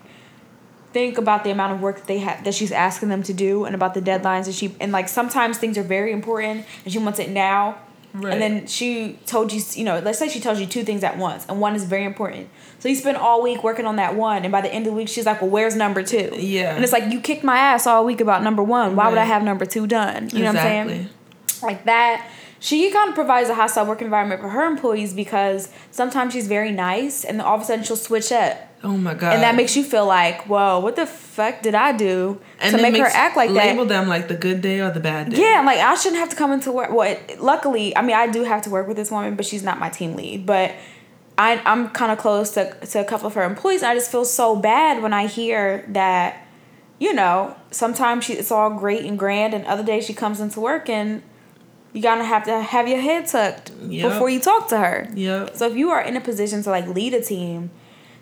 think about the amount of work that they have that she's asking them to do and about the deadlines that she and like sometimes things are very important and she wants it now. Right. and then she told you you know let's say she tells you two things at once and one is very important. So you spend all week working on that one and by the end of the week she's like well where's number two? Yeah. and it's like you kicked my ass all week about number one. Why would i have number two done? You know what i'm saying? Like that she kind of provides a hostile work environment for her employees because sometimes she's very nice and then all of a sudden she'll switch up oh my god and that makes you feel like, whoa, what the fuck did I do and to make her act like label that? Label them like the good day or the bad day Yeah, like I shouldn't have to come into work. Well, it, luckily, I mean, I do have to work with this woman, but she's not my team lead. But I, I'm kind of close to, to a couple of her employees. And I just feel so bad when I hear that, you know, sometimes she, it's all great and grand, and other days she comes into work and you gotta have to have your head tucked Yep. before you talk to her. Yep. So if you are in a position to like lead a team,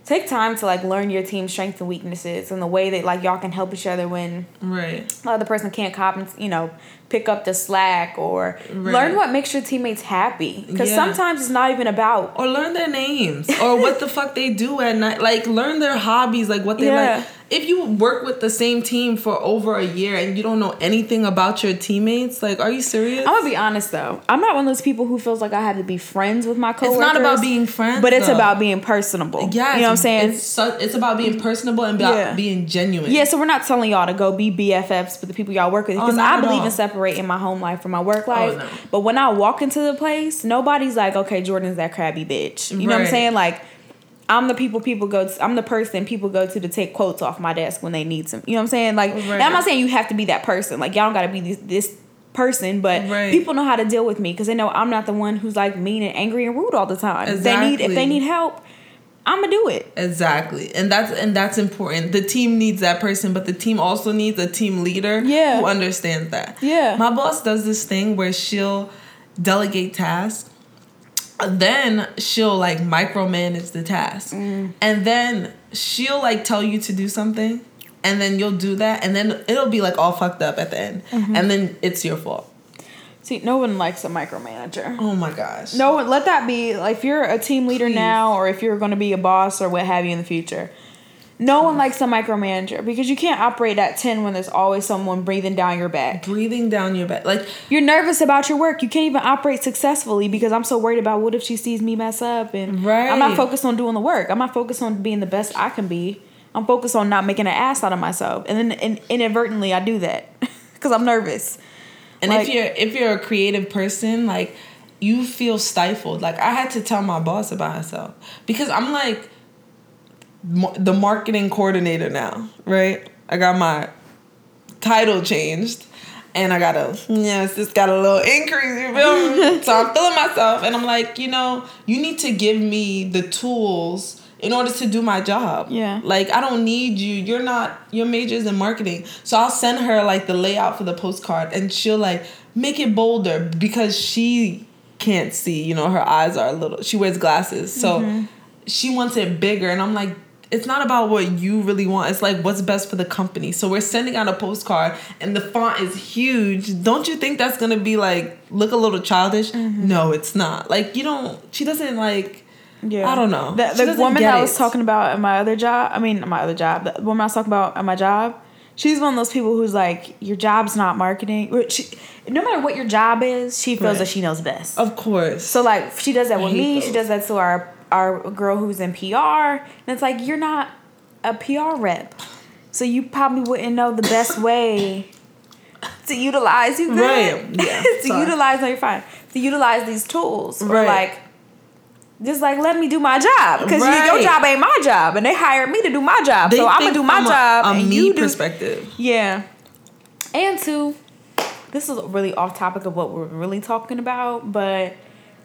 take time to like learn your team's strengths and weaknesses and the way that like y'all can help each other when Right. the other person can't cop and you know pick up the slack or Right. learn what makes your teammates happy because Yeah. sometimes it's not even about Or learn their names. or what the fuck they do at night. Like learn their hobbies, like what they Yeah. like. If you work with the same team for over a year and you don't know anything about your teammates, like are you serious? I'm gonna be honest though. I'm not one of those people who feels like I have to be friends with my coworkers. It's not about being friends, but it's though. about being personable. yeah, you know what I'm saying. It's, so, it's about being personable and about Yeah. being genuine. Yeah, so we're not telling y'all to go be BFFs with the people y'all work with oh, because Oh, I believe. Oh, in separating my home life from my work oh, life. Oh, no. But when I walk into the place, nobody's like, "Okay, Jordan's that crabby bitch." You know what I'm saying? Like, I'm the people people go. To, I'm the person people go to to take quotes off my desk when they need some. You know what I'm saying? Like, and I'm not saying you have to be that person. Like, y'all don't got to be this, this person, but Right. people know how to deal with me because they know I'm not the one who's like mean and angry and rude all the time. If they need if they need help, I'm gonna do it. Exactly. And that's and that's important. The team needs that person, but the team also needs a team leader Yeah. who understands that. Yeah. My boss does this thing where she'll delegate tasks. Then she'll like micromanage the task. Mm. And then she'll like tell you to do something and then you'll do that and then it'll be like all fucked up at the end. Mm-hmm. And then it's your fault. See, no one likes a micromanager. Oh my gosh. No, let that be like if you're a team leader Please. now or if you're going to be a boss or what have you in the future. No one likes a micromanager because you can't operate at 10 when there's always someone breathing down your back. Breathing down your back. Like You're nervous about your work. You can't even operate successfully because I'm so worried about what if she sees me mess up and right. I'm not focused on doing the work. I'm not focused on being the best I can be I'm focused on not making an ass out of myself, and then in, inadvertently I do that because I'm nervous. And Like- if you're if you're a creative person, like you feel stifled. Like I had to tell my boss about myself because I'm like the marketing coordinator now, right? I got my title changed. And I got a yes, this got a little increase, you feel me? so I'm feeling myself, and I'm like, you know, you need to give me the tools in order to do my job. Yeah. Like I don't need you. You're not your major is in marketing. So I'll send her like the layout for the postcard and she'll like make it bolder because she can't see, you know, her eyes are a little she wears glasses. So mm-hmm. she wants it bigger and I'm like it's not about what you really want. It's like what's best for the company. So we're sending out a postcard and the font is huge. Don't you think that's going to be like look a little childish? Mm-hmm. No, it's not. Like you don't she doesn't like Yeah, I don't know. The, the woman I was talking about at my other job, I mean, my other job, the woman I was talking about at my job, she's one of those people who's like, your job's not marketing. She, no matter what your job is, she feels Right. that she knows best. Of course. So like, she does that with me. She does that to our our girl who's in PR, and it's like you're not a PR rep, so you probably wouldn't know the best way to utilize you good? Right. Yeah. to Sorry. utilize no you're fine to utilize these tools or Right. like just like let me do my job because your job ain't my job and they hired me to do my job so i'm gonna do my from a- job a, and me you do perspective. yeah and two this is really off topic of what we're really talking about but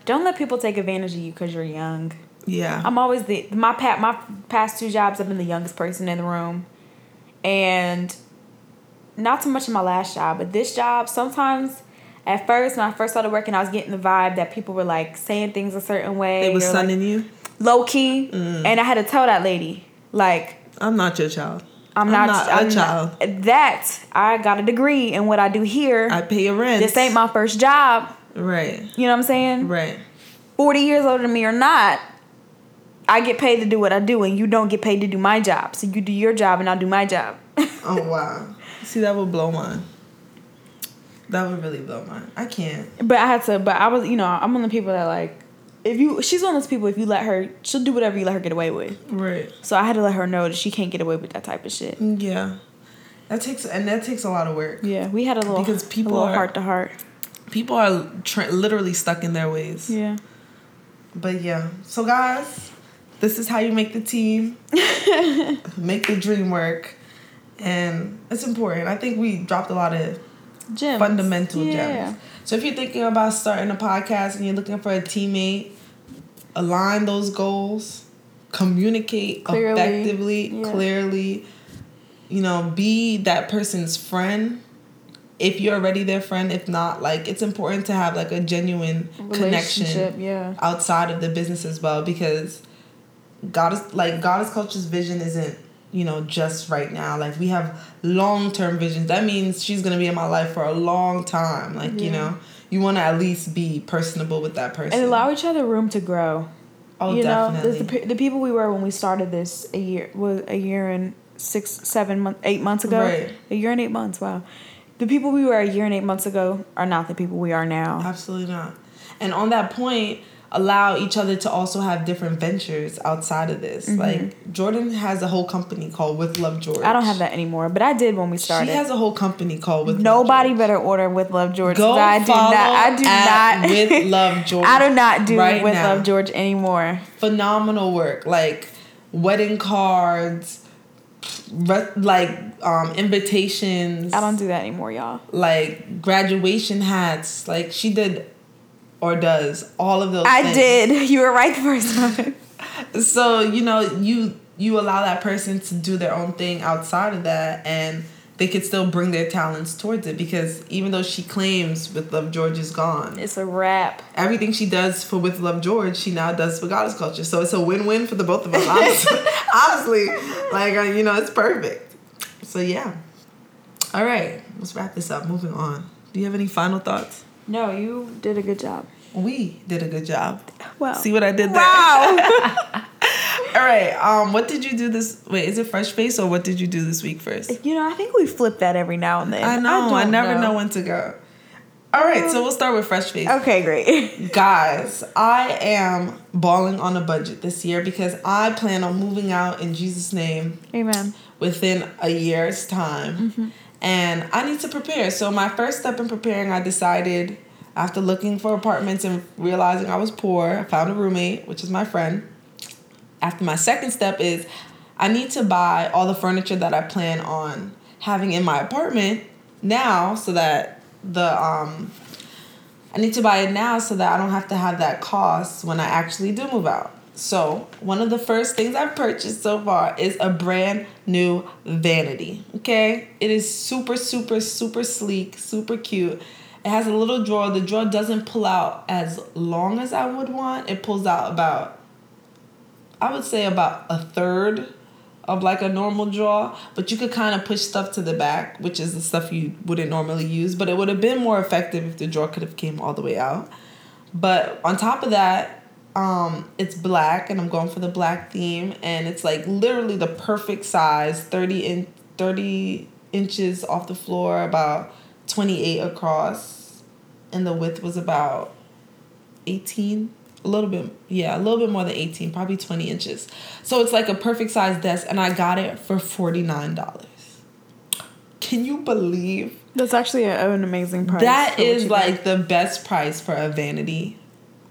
don't let people take advantage of you because you're young Yeah. I'm always the my pat my past two jobs. I've been the youngest person in the room, and not so much in my last job, but this job. Sometimes, at first, when I first started working, I was getting the vibe that people were like saying things a certain way. they was or, like, sunning you. low key, Mm. and I had to tell that lady like. I'm not your child. I'm, I'm not, not a I'm child. Not, that I got a degree in what I do here. I pay your rent. this ain't my first job. right. You know what I'm saying? Right. 40 years older than me or not, I get paid to do what I do, and you don't get paid to do my job. So you do your job, and I'll do my job. Oh wow. See, that would blow mine. That would really blow mine. I can't. but I had to, but I was, you know, I'm one of the people that like, if you, she's one of those people, if you let her, she'll do whatever you let her get away with. Right. So I had to let her know that she can't get away with that type of shit. Yeah. That takes and that takes a lot of work. Yeah, we had a little, Because people a little are- heart to heart. People are tra- literally stuck in their ways. Yeah. But yeah. So guys, this is how you make the team. make the dream work. And it's important. I think we dropped a lot of Gems. fundamental yeah. gems. So if you're thinking about starting a podcast and you're looking for a teammate, align those goals, communicate Clearly, effectively, yeah. clearly. You know, be that person's friend. If you're already their friend, if not, like it's important to have like a genuine connection yeah. outside of the business as well because goddess like goddess culture's vision isn't you know just right now like we have long-term visions that means she's gonna be in my life for a long time like you know you want to at least be personable with that person And allow each other room to grow. oh you know, definitely the, the, the people we were when we started this a year was a year and six, seven months, eight months ago. Right. A year and eight months. Wow. The people we were a year and eight months ago are not the people we are now. absolutely not and on that point allow each other to also have different ventures outside of this like jordan has a whole company called with love george Mm-hmm. I don't have that anymore, but I did when we started. she has a whole company called with Love Nobody better order with Love George. Go I do follow not. I do at not. With Love George I do not do right with now. Love George anymore. phenomenal work like wedding cards re- like um invitations I don't do that anymore, y'all. like graduation hats like she did or does all of those I things. did. You were right the first time. so you know you you allow that person to do their own thing outside of that and they could still bring their talents towards it because even though she claims with love george is gone It's a wrap. everything she does for with love george she now does for goddess culture so it's a win-win for the both of us honestly honestly like uh, you know it's perfect so yeah all right let's wrap this up moving on do you have any final thoughts No, you did a good job. We did a good job Wow. see what i did there Wow. all right um what did you do this wait is it fresh face or what did you do this week first you know, I think we flip that every now and then. i know i, don't never know. when to go All right, so we'll start with fresh face. Okay, great. Guys, I am balling on a budget this year because I plan on moving out in Jesus' name. Amen. Within a year's time. Mm-hmm. And I need to prepare. So, my first step in preparing, I decided after looking for apartments and realizing I was poor, I found a roommate, which is my friend. After my second step is I need to buy all the furniture that I plan on having in my apartment now so that the um I need to buy it now so that I don't have to have that cost when I actually do move out. So, one of the first things I've purchased so far is a brand new vanity. Okay? It is super, super, super sleek, super cute. It has a little drawer. The drawer doesn't pull out as long as I would want. It pulls out about, I would say, about a third of like a normal drawer, but you could kind of push stuff to the back, which is the stuff you wouldn't normally use. But it would have been more effective if the drawer could have came all the way out. But on top of that, um, it's black, and I'm going for the black theme, and it's like literally the perfect size, thirty in thirty inches off the floor, about twenty eight across and the width was about 18 a little bit yeah a little bit more than 18 probably 20 inches. So it's like a perfect size desk and i got it for $49 can you believe? That's actually an amazing price that is like the best price for a vanity.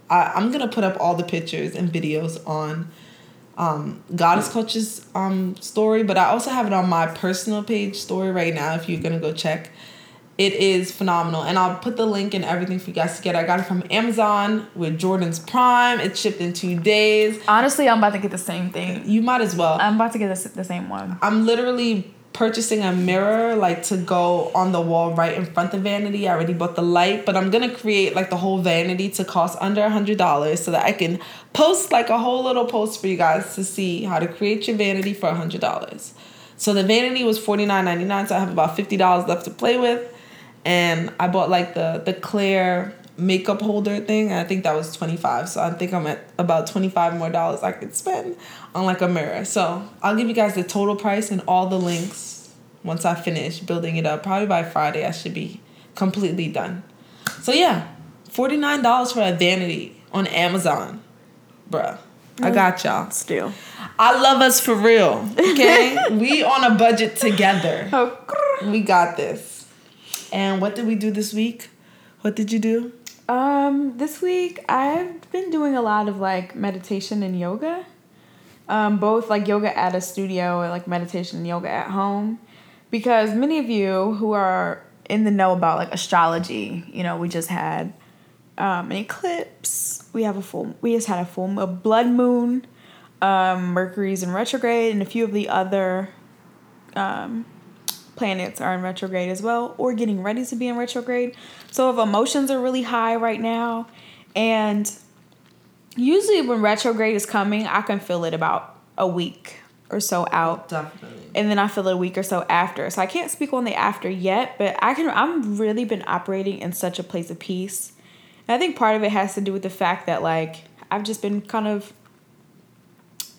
I, i'm gonna put up all the pictures and videos on um, goddess culture's um, story but i also have it on my personal page story right now if you're gonna go check it is phenomenal. And I'll put the link and everything for you guys to get. I got it from Amazon with Jordan's Prime. It shipped in two days. Honestly, I'm about to get the same thing. You might as well. I'm about to get the, the same one. I'm literally purchasing a mirror like to go on the wall right in front of vanity. I already bought the light, but I'm gonna create like the whole vanity to cost under a hundred dollars so that I can post like a whole little post for you guys to see how to create your vanity for a hundred dollars. So the vanity was $49.99, so I have about $50 left to play with and I bought like the the clear makeup holder thing. I think that was 25. So I think I'm at about 25 more dollars I could spend on like a mirror. So I'll give you guys the total price and all the links once I finish building it up. Probably by Friday I should be completely done. So yeah, $49 for a vanity on Amazon. Bruh. I mm. got y'all. Still. I love us for real. Okay? we on a budget together. Oh, we got this. And what did we do this week? What did you do? Um, this week I've been doing a lot of like meditation and yoga. Um, both like yoga at a studio and like meditation and yoga at home. Because many of you who are in the know about like astrology, you know, we just had um, an eclipse. We have a full. We just had a full a blood moon. Um, Mercury's in retrograde, and a few of the other um, planets are in retrograde as well or getting ready to be in retrograde. So if emotions are really high right now and usually when retrograde is coming, I can feel it about a week or so out. Definitely. And then I feel it a week or so after. So I can't speak on the after yet, but I can I'm really been operating in such a place of peace. And I think part of it has to do with the fact that like I've just been kind of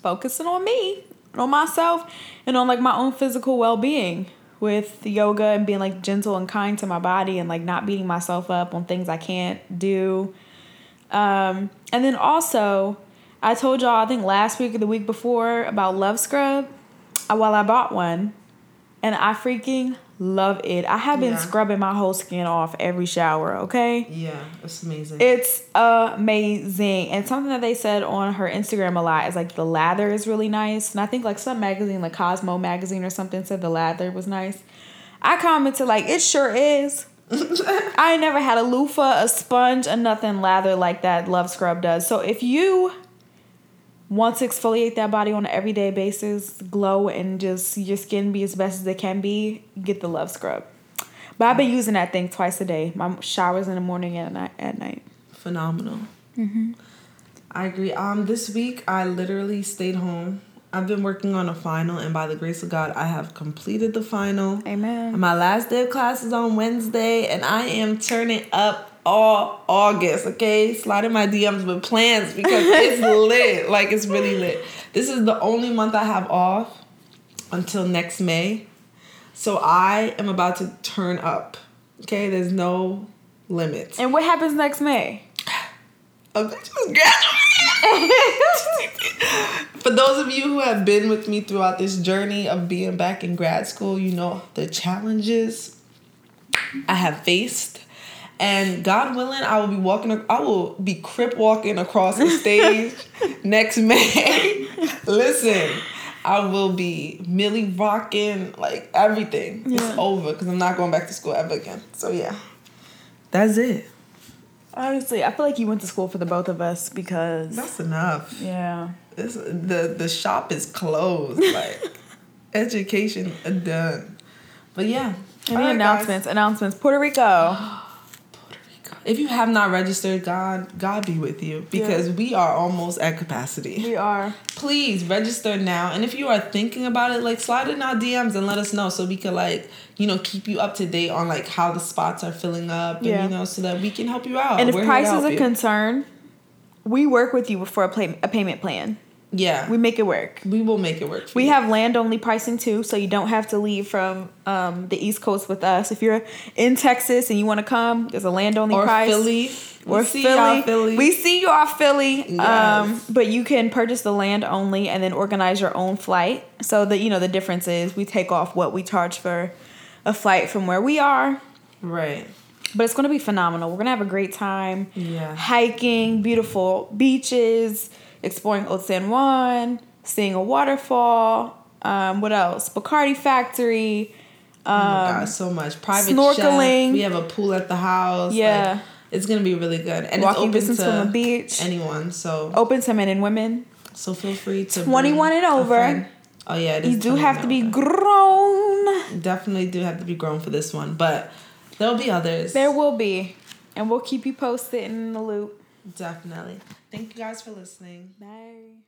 focusing on me, on myself, and on like my own physical well-being with yoga and being like gentle and kind to my body and like not beating myself up on things I can't do. Um, and then also, I told y'all, I think last week or the week before about Love Scrub. Uh, well, I bought one and I freaking love it. I have been yeah. scrubbing my whole skin off every shower, okay? Yeah, it's amazing. It's amazing. And something that they said on her Instagram a lot is like the lather is really nice. And I think like some magazine, like Cosmo magazine or something, said the lather was nice. I commented like it sure is. I never had a loofah, a sponge, and nothing lather like that Love Scrub does. So if you want to exfoliate that body on an everyday basis, glow and just your skin be as best as it can be, get the Love Scrub. But I've been using that thing twice a day. My showers in the morning and at night. Phenomenal. Mm-hmm. I agree. Um, this week I literally stayed home. I've been working on a final, and by the grace of God, I have completed the final. Amen. My last day of class is on Wednesday, and I am turning up all August, okay? Slide in my DMs with plans because it's lit. Like it's really lit. This is the only month I have off until next May. So I am about to turn up. Okay? There's no limits. And what happens next May? A bitch is graduating. For those of you who have been with me throughout this journey of being back in grad school, you know the challenges I have faced. And God willing, I will be walking. I will be crip walking across the stage next May. Listen, I will be Millie rocking like everything. Yeah. It's over because I'm not going back to school ever again. So yeah, that's it. Honestly, I feel like you went to school for the both of us because That's enough. yeah. This the the shop is closed. Like education done. But yeah. Any All right, guys. announcements? Announcements. Puerto Rico. If you have not registered, God God be with you because we are almost at capacity. We are. Please register now. And if you are thinking about it, like slide in our DMs and let us know so we can like, you know, keep you up to date on like how the spots are filling up and Yeah. you know, so that we can help you out. And if We're price is a you. concern, we work with you for a, play, a payment plan. Yeah. We make it work. we will make it work We you. have land only pricing too, so you don't have to leave from um, the East Coast with us. If you're in Texas and you want to come, there's a land only price. Philly. Or We see Philly. Philly. We see you off Philly. Um, but you can purchase the land only and then organize your own flight. So that you know the difference is we take off what we charge for a flight from where we are. right. But it's gonna be phenomenal. We're gonna have a great time. Yeah. Hiking, beautiful beaches, exploring Old San Juan, seeing a waterfall. Um, what else? Bacardi Factory. oh my Um, god, so much private snorkeling. Chef. We have a pool at the house. Yeah. Like, it's gonna be really good, and Walking it's distance open from to the beach. anyone. So Open to men and women. so feel free to 21 and over. Oh yeah, it is You do have to be over. grown. definitely do have to be grown for this one, but there'll be others. There will be. And we'll keep you posted in the loop. definitely. Thank you guys for listening. Bye.